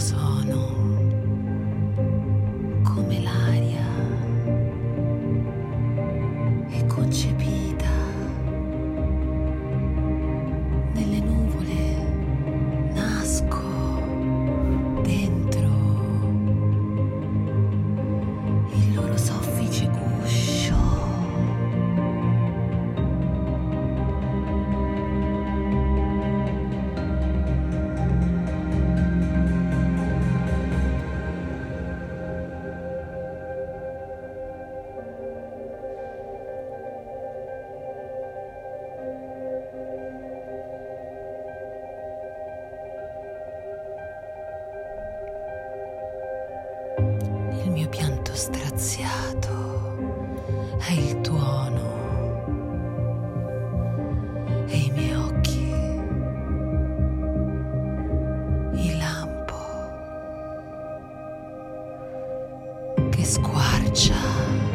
suono il mio pianto straziato è il tuono e i miei occhi il lampo che squarcia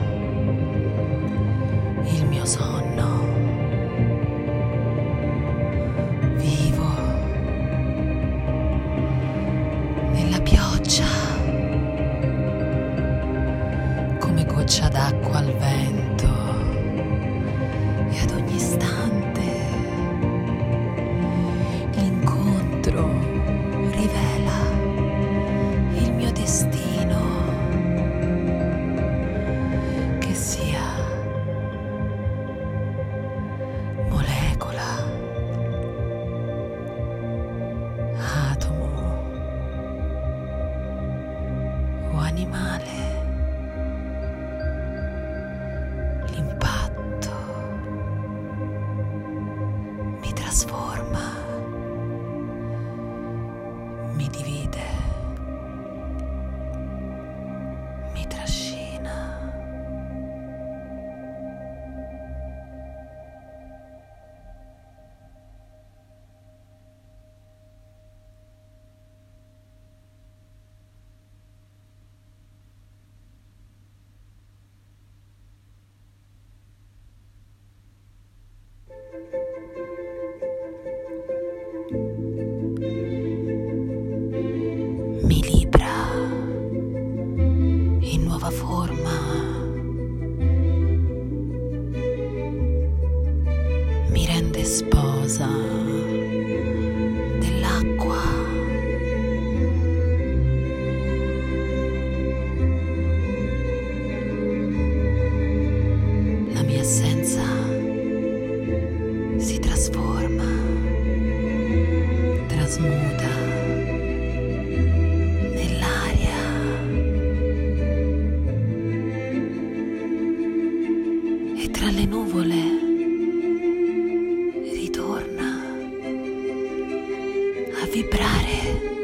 o animale. L'impatto mi trasforma, nuova forma, mi rende sposa dell'acqua. La mia essenza si trasforma, trasmuta tra le nuvole ritorna a vibrare.